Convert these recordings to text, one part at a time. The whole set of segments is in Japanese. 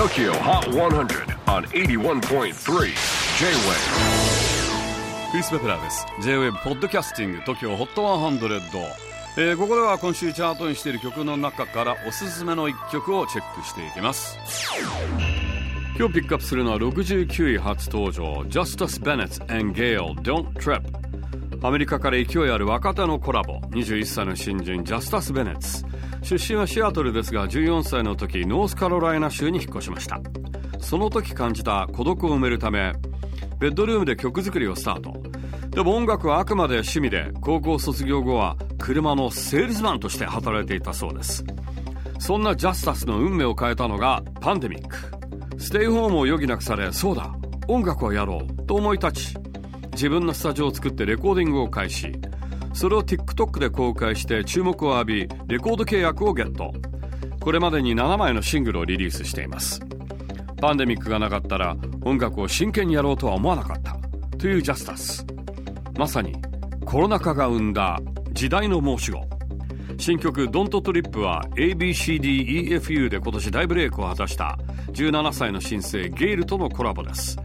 TOKYO HOT 100 on 81.3 J-WAVE クリス・ベプラーです。J-WAVE ポッドキャスティング TOKYO HOT 100、えー、ここでは今週チャートにしている曲の中からおすすめの一曲をチェックしていきます。今日ピックアップするのは69位初登場 Justice Bennett and Gale Don't Trip アメリカから勢いある若手のコラボ。21歳の新人ジャスタス・ベネッツ出身はシアトルですが14歳の時ノースカロライナ州に引っ越しました。その時感じた孤独を埋めるためベッドルームで曲作りをスタート。でも音楽はあくまで趣味で高校卒業後は車のセールスマンとして働いていたそうです。そんなジャスタスの運命を変えたのがパンデミック。ステイホームを余儀なくされそうだ音楽をやろうと思い立ち自分のスタジオを作ってレコーディングを開始。それを TikTok で公開して注目を浴びレコード契約をゲット。これまでに7枚のシングルをリリースしています。パンデミックがなかったら音楽を真剣にやろうとは思わなかった。というジャスタス。まさにコロナ禍が生んだ時代の申し子新曲「Don't Trip」は ABCDEFU で今年大ブレイクを果たした17歳の新星ゲイルとのコラボです。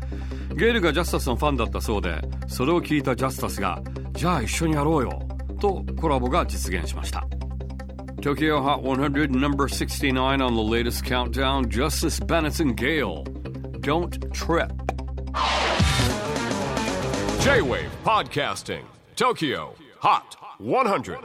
ゲイルがジャスタスのファンだったそうでそれを聞いたジャスタスがじゃあ一緒にやろうよとコラボが実現しました Tokyo Hot 100 number 69 on the latest countdown Justice Bennett and Gale Don't Trip J-WAVE PODCASTING TOKYO HOT 100